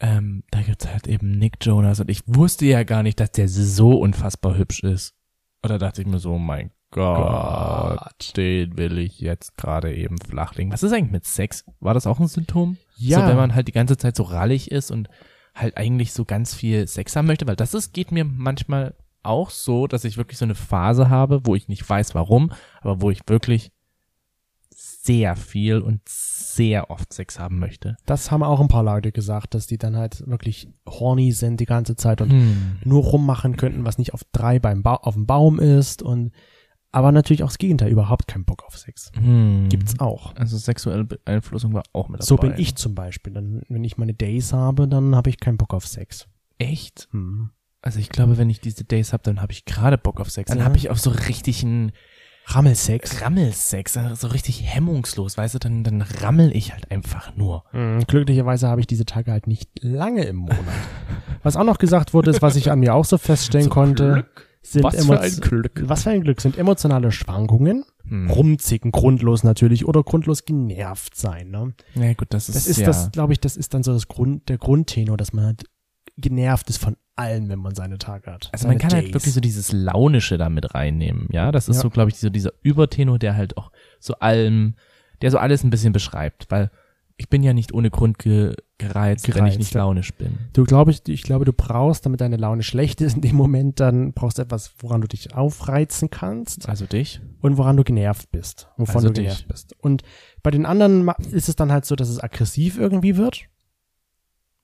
ähm, da gibt's halt eben Nick Jonas und ich wusste ja gar nicht, dass der so unfassbar hübsch ist. Oder dachte ich mir so, mein Gott, Gott. den will ich jetzt gerade eben flachlegen. Was ist eigentlich mit Sex? War das auch ein Symptom? Ja. So, wenn man halt die ganze Zeit so rallig ist und halt eigentlich so ganz viel Sex haben möchte, weil das ist, geht mir manchmal auch so, dass ich wirklich so eine Phase habe, wo ich nicht weiß warum, aber wo ich wirklich sehr viel und sehr oft Sex haben möchte. das haben auch ein paar Leute gesagt, dass die dann halt wirklich horny sind die ganze Zeit und Hm. nur rummachen könnten, was nicht auf drei beim ba auf dem Baum ist und aber natürlich auch das Gegenteil, überhaupt keinen Bock auf Sex. Hm. Gibt's auch. Also sexuelle Beeinflussung war auch mit dabei. So bin ich zum Beispiel. Dann, wenn ich meine Days habe, dann habe ich keinen Bock auf Sex. Echt? Hm. Also ich glaube, wenn ich diese Days habe, dann habe ich gerade Bock auf Sex. Dann Ja. habe ich auch so richtigen Rammelsex. Rammelsex, also so richtig hemmungslos, weißt du, dann, dann rammel ich halt einfach nur. Hm, Glücklicherweise habe ich diese Tage halt nicht lange im Monat. (laughs) was auch noch gesagt wurde, ist, was ich an mir auch so feststellen konnte, sind Was für ein Glück. Was für ein Glück sind emotionale Schwankungen, Hm. rumzicken, grundlos natürlich oder grundlos genervt sein. Ne? Ja gut, das ist, Das ist ja, das, glaube ich, das ist dann so das Grund, der Grundtenor, dass man halt genervt ist von allem, wenn man seine Tage hat. also man kann halt Days. wirklich so dieses Launische da mit reinnehmen, ja. Das ist Ja. so, glaube ich, so dieser Übertenor, der halt auch so allem, der so alles ein bisschen beschreibt, weil ich bin ja nicht ohne Grund ge gereizt, wenn ich Gereizt, nicht launisch bin. Du glaube ich, ich glaube, du brauchst, damit deine Laune schlecht ist in dem Moment, dann brauchst du etwas, woran du dich aufreizen kannst Also dich? und woran du genervt bist, wovon Also du dich. genervt bist. Und bei den anderen ist es dann halt so, dass es aggressiv irgendwie wird.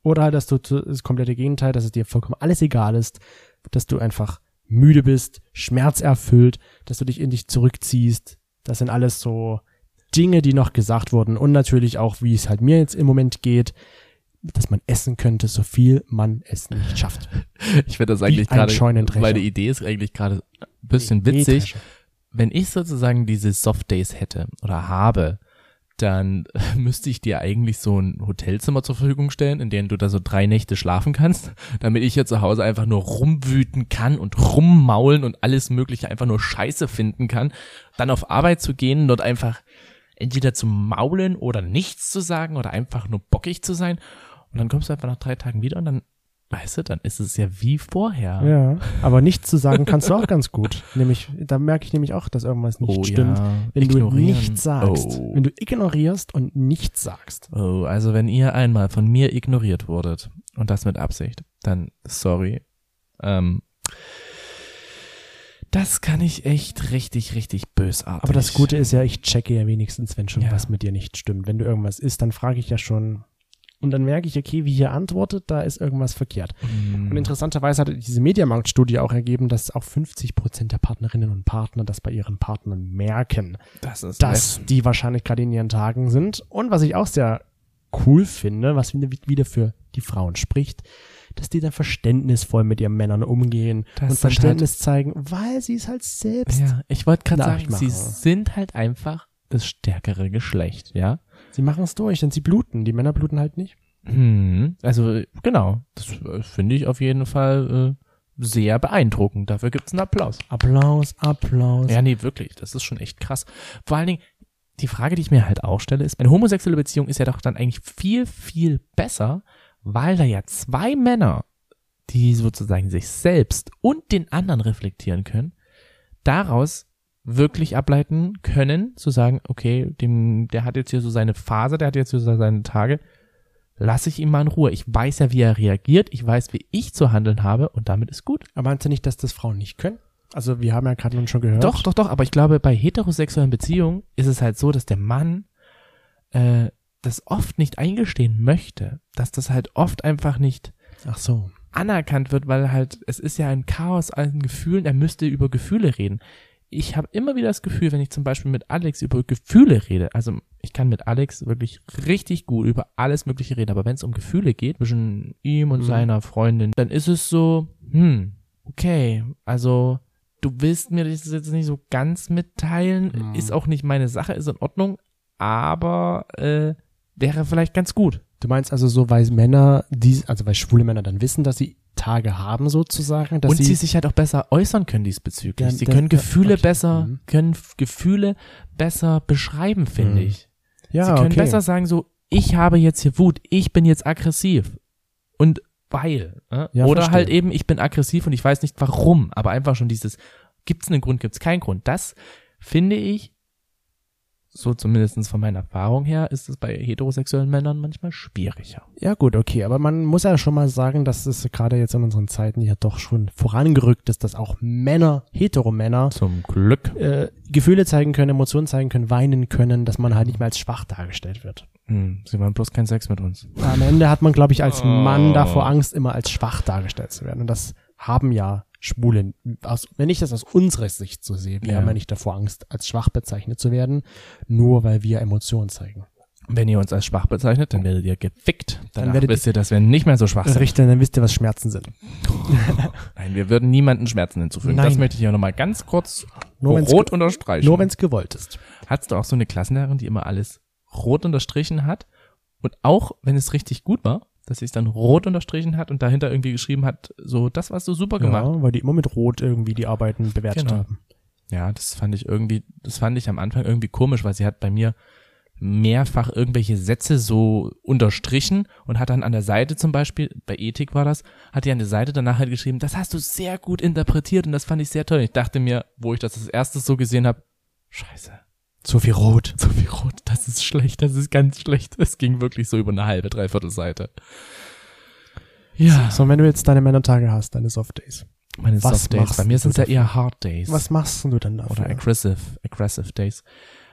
Oder halt, dass du das komplette Gegenteil, dass es dir vollkommen alles egal ist, dass du einfach müde bist, schmerzerfüllt, dass du dich in dich zurückziehst. Das sind alles so Dinge, die noch gesagt wurden. Und natürlich auch, wie es halt mir jetzt im Moment geht, dass man essen könnte, so viel man es nicht schafft. (laughs) Ich finde das eigentlich gerade, meine Idee ist eigentlich gerade ein bisschen witzig. Wenn ich sozusagen diese Soft Days hätte oder habe, dann (laughs) müsste ich dir eigentlich so ein Hotelzimmer zur Verfügung stellen, in dem du da so drei Nächte schlafen kannst, (laughs) damit ich hier zu Hause einfach nur rumwüten kann und rummaulen und alles mögliche einfach nur Scheiße finden kann, dann auf Arbeit zu gehen, dort einfach entweder zu maulen oder nichts zu sagen oder einfach nur bockig zu sein und dann kommst du einfach nach drei Tagen wieder und dann, weißt du, dann ist es ja wie vorher. Ja, aber nichts zu sagen kannst du auch ganz gut. (laughs) Nämlich, da merke ich nämlich auch, dass irgendwas nicht oh, stimmt. Ja. Wenn Ignorieren. du nichts sagst. Oh. Wenn du ignorierst und nichts sagst. Oh, also wenn ihr einmal von mir ignoriert wurdet und das mit Absicht, dann sorry. Ähm, das kann ich echt richtig, richtig bösartig. Aber das Gute ist ja, ich checke ja wenigstens, wenn schon Ja. was mit dir nicht stimmt. Wenn du irgendwas isst, dann frage ich ja schon. Und dann merke ich, okay, wie hier antwortet, da ist irgendwas verkehrt. Mm, Und interessanterweise hat diese Mediamarkt-Studie auch ergeben, dass auch 50 Prozent der Partnerinnen und Partner das bei ihren Partnern merken, das dass die wahrscheinlich gerade in ihren Tagen sind. Und was ich auch sehr cool finde, was wieder, für die Frauen spricht, dass die dann verständnisvoll mit ihren Männern umgehen Das und halt- Verständnis zeigen, weil sie es halt selbst, Ja, ich wollte gerade sagen, sie sind halt einfach das stärkere Geschlecht, ja? Sie machen es durch, denn sie bluten. Die Männer bluten halt nicht. Hm, also genau, das äh, finde ich auf jeden Fall äh, sehr beeindruckend. Dafür gibt's einen Applaus. Applaus, Applaus. Ja, nee, wirklich. Das ist schon echt krass. Vor allen Dingen, die Frage, die ich mir halt auch stelle, ist, eine homosexuelle Beziehung ist ja doch dann eigentlich viel, viel besser, weil da ja zwei Männer, die sozusagen sich selbst und den anderen reflektieren können, daraus wirklich ableiten können, zu sagen, okay, dem, der hat jetzt hier so seine Phase, der hat jetzt hier so seine Tage, lasse ich ihn mal in Ruhe. Ich weiß ja, wie er reagiert, ich weiß, wie ich zu handeln habe und damit ist gut. Aber meinst du nicht, dass das Frauen nicht können? Also wir haben ja gerade nun schon gehört. Doch, doch, doch, aber ich glaube, bei heterosexuellen Beziehungen ist es halt so, dass der Mann äh, das oft nicht eingestehen möchte, dass das halt oft einfach nicht Ach so. anerkannt wird, weil halt, es ist ja ein Chaos an Gefühlen, er müsste über Gefühle reden. Ich habe immer wieder das Gefühl, wenn ich zum Beispiel mit Alex über Gefühle rede, also ich kann mit Alex wirklich richtig gut über alles Mögliche reden, aber wenn es um Gefühle geht, zwischen ihm und Mhm. seiner Freundin, dann ist es so, hm, okay, also du willst mir das jetzt nicht so ganz mitteilen, Mhm. ist auch nicht meine Sache, ist in Ordnung, aber äh, wäre vielleicht ganz gut. Du meinst also so, weil Männer, die, also weil schwule Männer dann wissen, dass sie Tage haben sozusagen, und sie, sie sich halt auch besser äußern können diesbezüglich. Ja, sie können Gefühle okay. besser, Mhm. können Gefühle besser beschreiben, finde Mhm. ich. ja, sie können okay. besser sagen so, ich habe jetzt hier Wut, ich bin jetzt aggressiv. Und weil. Äh? Ja, Oder verstehe. halt eben, ich bin aggressiv und ich weiß nicht warum, aber einfach schon dieses, gibt es einen Grund, gibt es keinen Grund. Das finde ich, so zumindest von meiner Erfahrung her, ist es bei heterosexuellen Männern manchmal schwieriger. Ja gut, okay, aber man muss ja schon mal sagen, dass es gerade jetzt in unseren Zeiten ja doch schon vorangerückt ist, dass auch Männer, Heteromänner, Zum Glück. äh, Gefühle zeigen können, Emotionen zeigen können, weinen können, dass man halt nicht mehr als schwach dargestellt wird. Hm, sie wollen bloß keinen Sex mit uns. Am Ende hat man, glaube ich, als Mann Oh. davor Angst, immer als schwach dargestellt zu werden. Und das haben ja Schwule, aus, wenn ich das aus unserer Sicht so sehe, wir Ja. haben ja nicht davor Angst, als schwach bezeichnet zu werden, nur weil wir Emotionen zeigen. Wenn ihr uns als schwach bezeichnet, dann werdet ihr gefickt. Danach werdet wisst ihr, dass wir nicht mehr so schwach sind. Richter, dann wisst ihr, was Schmerzen sind. (laughs) Nein, wir würden niemanden Schmerzen hinzufügen. Nein. Das möchte ich ja nochmal ganz kurz Nur rot unterstreichen. Nur wenn es gewollt ist. Hattest du auch so eine Klassenlehrerin, die immer alles rot unterstrichen hat? Und auch, wenn es richtig gut war, dass sie es dann rot unterstrichen hat und dahinter irgendwie geschrieben hat, so, das warst du super gemacht. Ja, weil die immer mit Rot irgendwie die Arbeiten bewertet Genau. haben. Ja, das fand ich irgendwie, das fand ich am Anfang irgendwie komisch, weil sie hat bei mir mehrfach irgendwelche Sätze so unterstrichen und hat dann an der Seite zum Beispiel, bei Ethik war das, hat die an der Seite danach halt geschrieben, das hast du sehr gut interpretiert und das fand ich sehr toll. Ich dachte mir, wo ich das das erste so gesehen habe, scheiße, Zu viel Rot. (laughs) so viel rot, das ist schlecht, das ist ganz schlecht. Es ging wirklich so über eine halbe, dreiviertel Seite. Ja, So, wenn du jetzt deine Männertage hast, deine Soft Days. meine was Soft Days, bei mir sind es ja eher Hard Days. Was machst du denn dafür? oder aggressive, aggressive Days.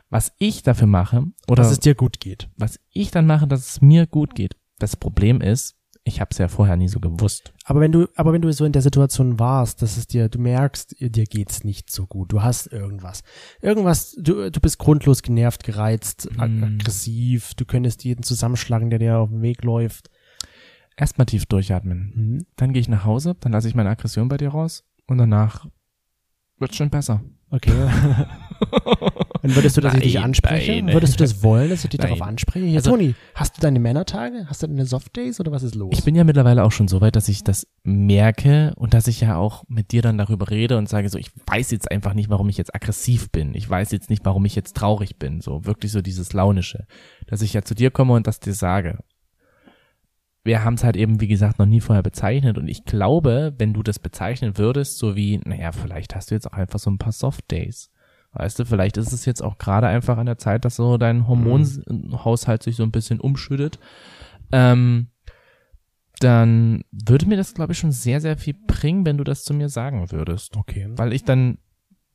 Was ich dafür mache, oder dass es dir gut geht. was ich dann mache, dass es mir gut geht. Das Problem ist, ich habe es ja vorher nie so gewusst. Aber wenn du, aber wenn du so in der Situation warst, dass es dir, du merkst, dir geht's nicht so gut, du hast irgendwas, irgendwas, du, du bist grundlos genervt, gereizt, ag- Mm. aggressiv, du könntest jeden zusammenschlagen, der dir auf dem Weg läuft. Erstmal tief durchatmen. Dann gehe ich nach Hause, dann lasse ich meine Aggression bei dir raus und danach wird schon besser. Okay. (laughs) (laughs) Und würdest du, dass ich dich Nein, anspreche? nein. Würdest du das wollen, dass ich dich Nein. darauf anspreche? Hier, Also- Toni, hast du deine Männertage? Hast du deine Soft Days oder was ist los? Ich bin ja mittlerweile auch schon so weit, dass ich das merke und dass ich ja auch mit dir dann darüber rede und sage so, ich weiß jetzt einfach nicht, warum ich jetzt aggressiv bin. Ich weiß jetzt nicht, warum ich jetzt traurig bin. So wirklich so dieses Launische. Dass ich ja zu dir komme und das dir sage. Wir haben es halt eben, wie gesagt, noch nie vorher bezeichnet und ich glaube, wenn du das bezeichnen würdest, so wie, naja, vielleicht hast du jetzt auch einfach so ein paar Soft Days. Weißt du, vielleicht ist es jetzt auch gerade einfach an der Zeit, dass so dein Hormonhaushalt sich so ein bisschen umschüttet. Ähm, dann würde mir das, glaube ich, schon sehr, sehr viel bringen, wenn du das zu mir sagen würdest. okay. Weil ich dann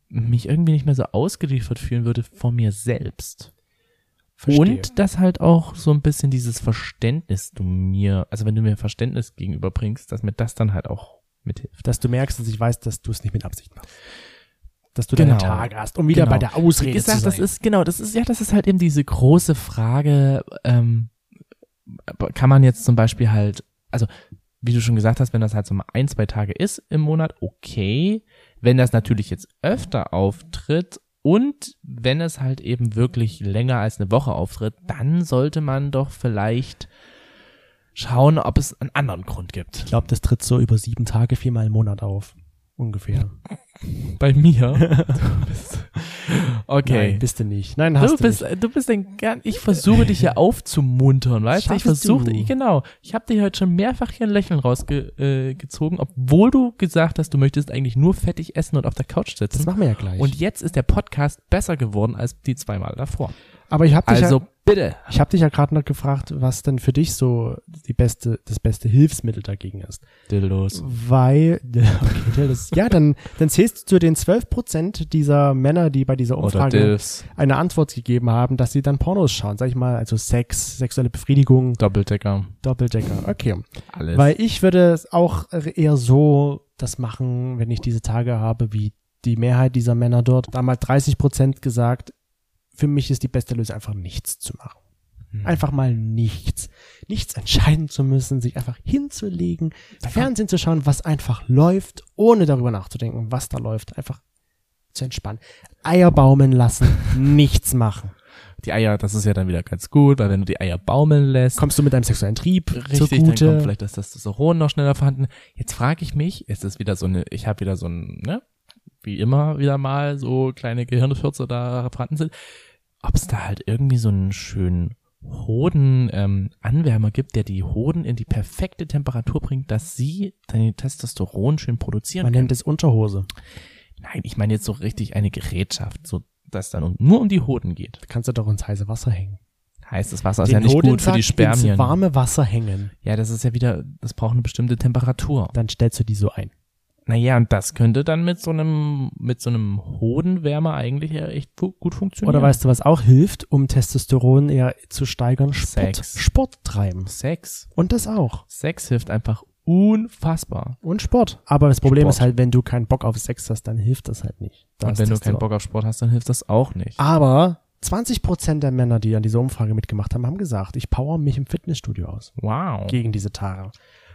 mich irgendwie nicht mehr so ausgeliefert fühlen würde vor mir selbst. Verstehe. Und dass halt auch so ein bisschen dieses Verständnis du mir, also wenn du mir Verständnis gegenüberbringst, dass mir das dann halt auch mithilft. dass du merkst, dass ich weiß, dass du es nicht mit Absicht machst. Dass du Genau. deine Tage hast, um wieder Genau. bei der Ausrede Wie gesagt, zu sein. das ist, genau, das ist, ja, das ist halt eben diese große Frage, ähm, kann man jetzt zum Beispiel halt, also, wie du schon gesagt hast, wenn das halt so mal ein, zwei Tage ist im Monat, okay. Wenn das natürlich jetzt öfter auftritt und wenn es halt eben wirklich länger als eine Woche auftritt, dann sollte man doch vielleicht schauen, ob es einen anderen Grund gibt. ich glaube, das tritt so über sieben Tage viermal im Monat auf. Ungefähr. (laughs) Bei mir? (laughs) Du bist- okay. Nein, bist du nicht. Nein, hast Du du, bist, nicht. du bist ein gern, ich versuche dich hier aufzumuntern, weißt du? Ich versuche, genau. Ich habe dir heute schon mehrfach hier ein Lächeln rausgezogen, äh, obwohl du gesagt hast, du möchtest eigentlich nur fettig essen und auf der Couch Das sitzen. machen wir ja gleich. Und jetzt ist der Podcast besser geworden als die zweimal davor. Aber ich habe dich, Also ja, Bitte. Ich habe dich ja gerade noch gefragt, was denn für dich so die beste, das beste Hilfsmittel dagegen ist. Dildos. Weil, (laughs) okay, das, ja, dann, dann zählst du zu den 12% dieser Männer, die bei dieser Umfrage eine Antwort gegeben haben, dass sie dann Pornos schauen. Sag ich mal, also Sex, sexuelle Befriedigung, Doppeldecker. Doppeldecker. Okay. Alles. Weil ich würde es auch eher so das machen, wenn ich diese Tage habe, wie die Mehrheit dieser Männer dort. Damals 30 Prozent gesagt, für mich ist die beste Lösung einfach nichts zu machen. Hm. Einfach mal nichts. Nichts entscheiden zu müssen, sich einfach hinzulegen, Fernsehen zu schauen, was einfach läuft, ohne darüber nachzudenken, was da läuft. Einfach zu entspannen. Eier baumeln lassen, (laughs) nichts machen. die Eier, das ist ja dann wieder ganz gut, weil wenn du die Eier baumeln lässt, Kommst du mit deinem sexuellen Trieb richtig, dann zugute? kommt vielleicht das Testosteron noch schneller vorhanden. Jetzt frage ich mich, ist es wieder so eine, ich habe wieder so ein, ne, wie immer wieder mal so kleine Gehirnfürze da vorhanden sind, ob es da halt irgendwie so einen schönen Hoden ähm, Anwärmer gibt, der die Hoden in die perfekte Temperatur bringt, dass sie dein Testosteron schön produzieren Man können. nennt es Unterhose. Nein, ich meine jetzt so richtig eine Gerätschaft, so dass dann nur um die Hoden geht. Kannst du doch ins heiße Wasser hängen. Heißt, das Wasser ist ja nicht gut für die Hodensack ins Spermien. warme Wasser hängen. Ja, das ist ja wieder, das braucht eine bestimmte Temperatur. Dann stellst du die so ein. Naja, und das könnte dann mit so einem, mit so einem Hodenwärmer eigentlich ja echt gut funktionieren. Oder weißt du, was auch hilft, um Testosteron eher zu steigern? Sport, Sex. Sport treiben. Sex. Und das auch. Sex hilft einfach unfassbar. Und Sport. Aber das Problem Sport. ist halt, wenn du keinen Bock auf Sex hast, dann hilft das halt nicht. Da und wenn du keinen Bock auf Sport hast, dann hilft das auch nicht. Aber 20% der Männer, die an dieser Umfrage mitgemacht haben, haben gesagt, ich power mich im Fitnessstudio aus. Wow. Gegen diese Tage.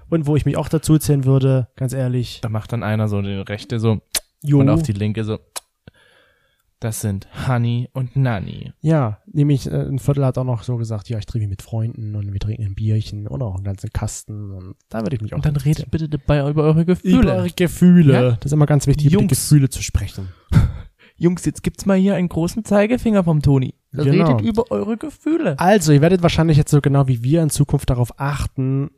Und wo ich mich auch dazu zählen würde, ganz ehrlich, Da macht dann einer so die rechte so jo, und auf die linke so. Das sind Honey und Nanny. ja, nämlich äh, ein Viertel hat auch noch so gesagt, ja, ich trinke mit Freunden und wir trinken ein Bierchen oder auch einen ganzen Kasten und da würde ich mich auch Und dann redet bitte dabei über eure Gefühle. Über eure Gefühle. Ja? Das ist immer ganz wichtig, über die Jungs. Gefühle zu sprechen. (laughs) Jungs, jetzt gibt's mal hier einen großen Zeigefinger vom Toni. Genau. Redet über eure Gefühle. Also, ihr werdet wahrscheinlich jetzt so genau wie wir in Zukunft darauf achten,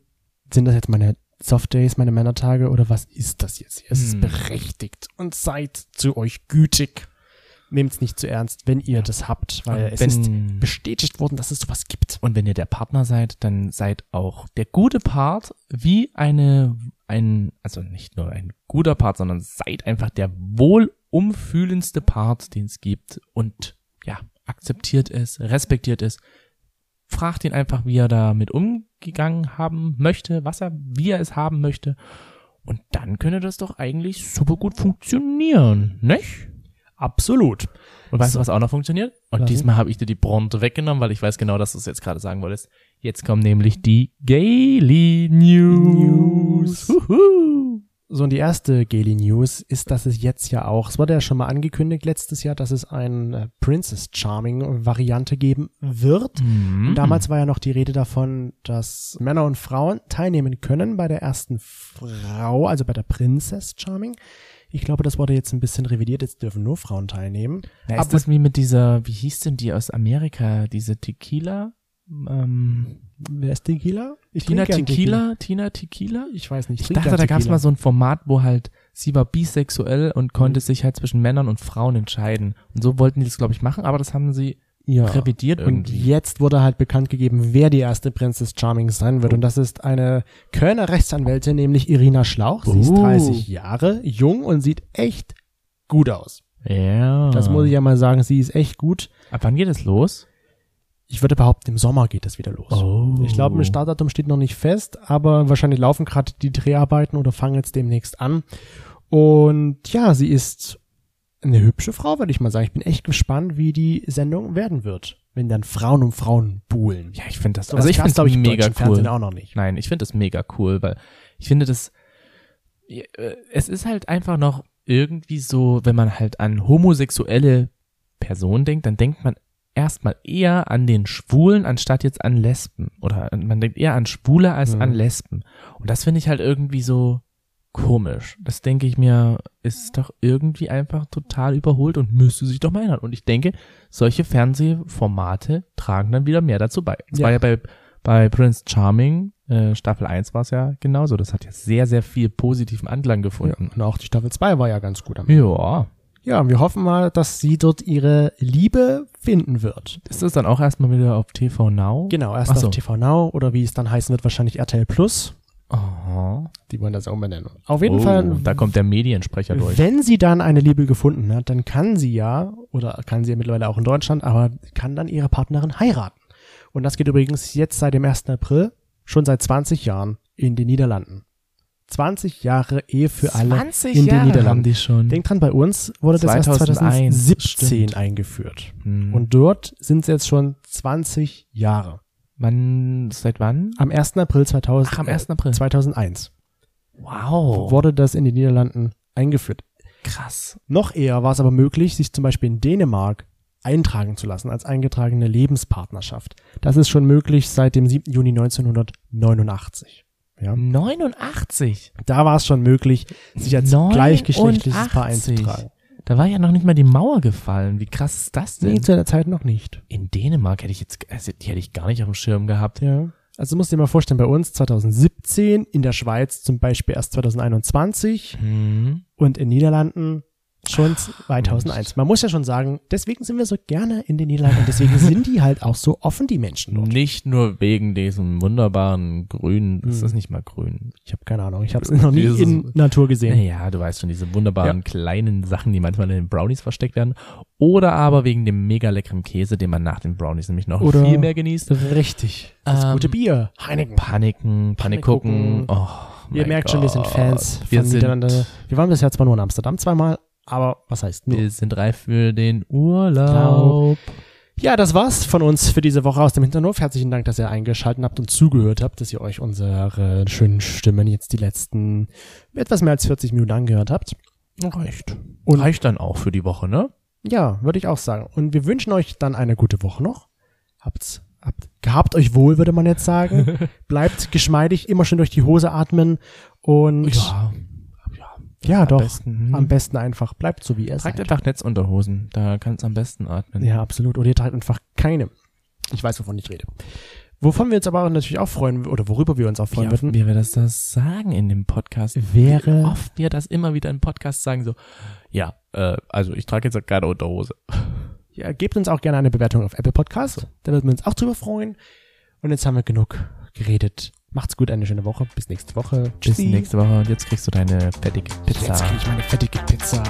sind das jetzt meine Soft Days, meine Männertage oder was ist das jetzt? Es ist Hm. berechtigt und seid zu euch gütig. Nehmt's nicht zu ernst, wenn ihr das habt, weil Und es ist bestätigt worden, dass es sowas gibt. Und wenn ihr der Partner seid, dann seid auch der gute Part wie eine, ein, also nicht nur ein guter Part, sondern seid einfach der wohlumfühlendste Part, den es gibt. Und ja, akzeptiert es, respektiert es. Fragt ihn einfach, wie er damit umgegangen haben möchte, was er, wie er es haben möchte. Und dann könnte das doch eigentlich super gut funktionieren, nicht? Absolut. Und weißt So. du, was auch noch funktioniert? Und Was diesmal habe ich dir die Bronte weggenommen, weil ich weiß genau, dass du es jetzt gerade sagen wolltest. Jetzt kommen nämlich die Gaily News. News. So, und die erste Gaily News ist, dass es jetzt ja auch, es wurde ja schon mal angekündigt letztes Jahr, dass es eine Princess Charming Variante geben wird. Mhm. Und damals war ja noch die Rede davon, dass Männer und Frauen teilnehmen können bei der ersten Frau, also bei der Princess Charming. Ich glaube, das wurde jetzt ein bisschen revidiert, jetzt dürfen nur Frauen teilnehmen. Na, ist Aber- das wie mit dieser, wie hieß denn die aus Amerika, diese Tequila? Ähm, Wer ist Tequila? Ich Tina gern Tequila? Tina Tequila? Ich weiß nicht. Ich trinke dachte, da gab es Tequila. mal so ein Format, wo halt sie war bisexuell und konnte Mhm. sich halt zwischen Männern und Frauen entscheiden. Und so wollten die das, glaube ich, machen, aber das haben sie ja. revidiert Und irgendwie. jetzt wurde halt bekannt gegeben, wer die erste Princess Charming sein wird. Und das ist eine Kölner Rechtsanwältin, nämlich Irina Schlauch. Sie ist Uh. 30 Jahre jung und sieht echt gut aus. Ja. Das muss ich ja mal sagen, sie ist echt gut. Ab wann geht es los? Ich würde behaupten, im Sommer geht es wieder los. Oh. Ich glaube, ein Startdatum steht noch nicht fest, aber wahrscheinlich laufen gerade die Dreharbeiten oder fangen jetzt demnächst an. Und ja, sie ist eine hübsche Frau, würde ich mal sagen. Ich bin echt gespannt, wie die Sendung werden wird, wenn dann Frauen um Frauen buhlen. Ja, ich finde das, also ich finde glaub es im mega Fernsehen cool. auch noch nicht. Nein, ich finde das mega cool, weil ich finde das, äh, es ist halt einfach noch irgendwie so, wenn man halt an homosexuelle Personen denkt, dann denkt man erstmal eher an den Schwulen anstatt jetzt an Lesben. Oder man denkt eher an Schwule als Mhm. an Lesben. Und das finde ich halt irgendwie so komisch. Das denke ich mir, ist doch irgendwie einfach total überholt und müsste sich doch mal ändern. Und ich denke, solche Fernsehformate tragen dann wieder mehr dazu bei. Es Ja. war ja bei, bei Prince Charming, äh, Staffel 1 war es ja genauso. Das hat ja sehr, sehr viel positiven Anklang Ja. gefunden. Und auch die Staffel 2 war ja ganz gut am Ja. Ja, wir hoffen mal, dass sie dort ihre Liebe finden wird. Ist das dann auch erstmal wieder auf TV Now? Genau, erst so. auf TV Now oder wie es dann heißen wird, wahrscheinlich RTL Plus. Aha. Die wollen das auch umbenennen. Auf jeden oh, Fall, Da kommt der Mediensprecher durch. wenn sie dann eine Liebe gefunden hat, dann kann sie ja, oder kann sie ja mittlerweile auch in Deutschland, aber kann dann ihre Partnerin heiraten. Und das geht übrigens jetzt seit dem 1. April, schon seit 20 Jahren in den Niederlanden. 20 Jahre Ehe für alle 20 in den Jahre Niederlanden. haben die schon. Denk dran, bei uns wurde das 2001, erst 2017 stimmt. eingeführt. Hm. Und dort sind es jetzt schon 20 Jahre. wann, seit wann? Am 1. April 2000, Ach, am 1. April. Äh, 2001 Wow. wurde das in den Niederlanden eingeführt. Krass. Noch eher war es aber möglich, sich zum Beispiel in Dänemark eintragen zu lassen als eingetragene Lebenspartnerschaft. Das ist schon möglich seit dem 7. Juni 1989. Ja. 89. Da war es schon möglich, sich als 89. gleichgeschlechtliches Paar einzutragen. Da war ja noch nicht mal die Mauer gefallen. Wie krass ist das denn? Nee, zu der Zeit noch nicht. In Dänemark hätte ich jetzt, also die hätte ich gar nicht auf dem Schirm gehabt. Ja. Also musst du dir mal vorstellen, bei uns 2017, in der Schweiz zum Beispiel erst 2021 Hm. und in Niederlanden schon 2001. Man muss ja schon sagen, deswegen sind wir so gerne in den Niederlanden und deswegen (laughs) sind die halt auch so offen, die Menschen dort. Nicht nur wegen diesem wunderbaren Grün, das Hm. ist nicht mal grün. Ich habe keine Ahnung, ich habe es noch nie Dieses- in Natur gesehen. Naja, du weißt schon, diese wunderbaren kleinen Sachen, die manchmal in den Brownies versteckt werden. Oder aber wegen dem mega leckeren Käse, den man nach den Brownies nämlich noch Oder- viel mehr genießt. Richtig. Das Ähm, gute Bier. Heineken. Paniken, Panikucken. Oh, Ihr merkt schon, wir sind Gott. Fans Wir von sind, Niederlande. Wir waren bisher zwar nur in Amsterdam zweimal, aber was heißt nur? wir sind reif für den Urlaub. Ja, das war's von uns für diese Woche aus dem Hinterhof. Herzlichen Dank, dass ihr eingeschaltet habt und zugehört habt, dass ihr euch unsere schönen Stimmen jetzt die letzten etwas mehr als 40 Minuten angehört habt. Reicht. Und- Reicht dann auch für die Woche, ne? Ja, würde ich auch sagen. Und wir wünschen euch dann eine gute Woche noch. Habt's, habt, gehabt euch wohl, würde man jetzt sagen. (laughs) Bleibt geschmeidig, immer schön durch die Hose atmen und Ja. Ja, am doch. besten, hm. Am besten einfach bleibt so wie ihr Tragt seid. einfach Netzunterhosen, da kannst du am besten atmen. Ja, absolut. Oder ihr tragt einfach keine. Ich weiß, wovon ich rede. Wovon wir uns aber natürlich auch freuen, oder worüber wir uns auch Wie freuen würden, wir das das sagen in dem Podcast. wäre- Wie oft wir das immer wieder im Podcast sagen, so, ja, äh, also ich trage jetzt keine Unterhose. ja, gebt uns auch gerne eine Bewertung auf Apple Podcast. Da würden wir uns auch drüber freuen. Und jetzt haben wir genug geredet. Macht's gut, eine schöne Woche. Bis nächste Woche. Bis Tschüssi. nächste Woche und jetzt kriegst du deine fettige Pizza. Jetzt krieg ich meine fettige Pizza.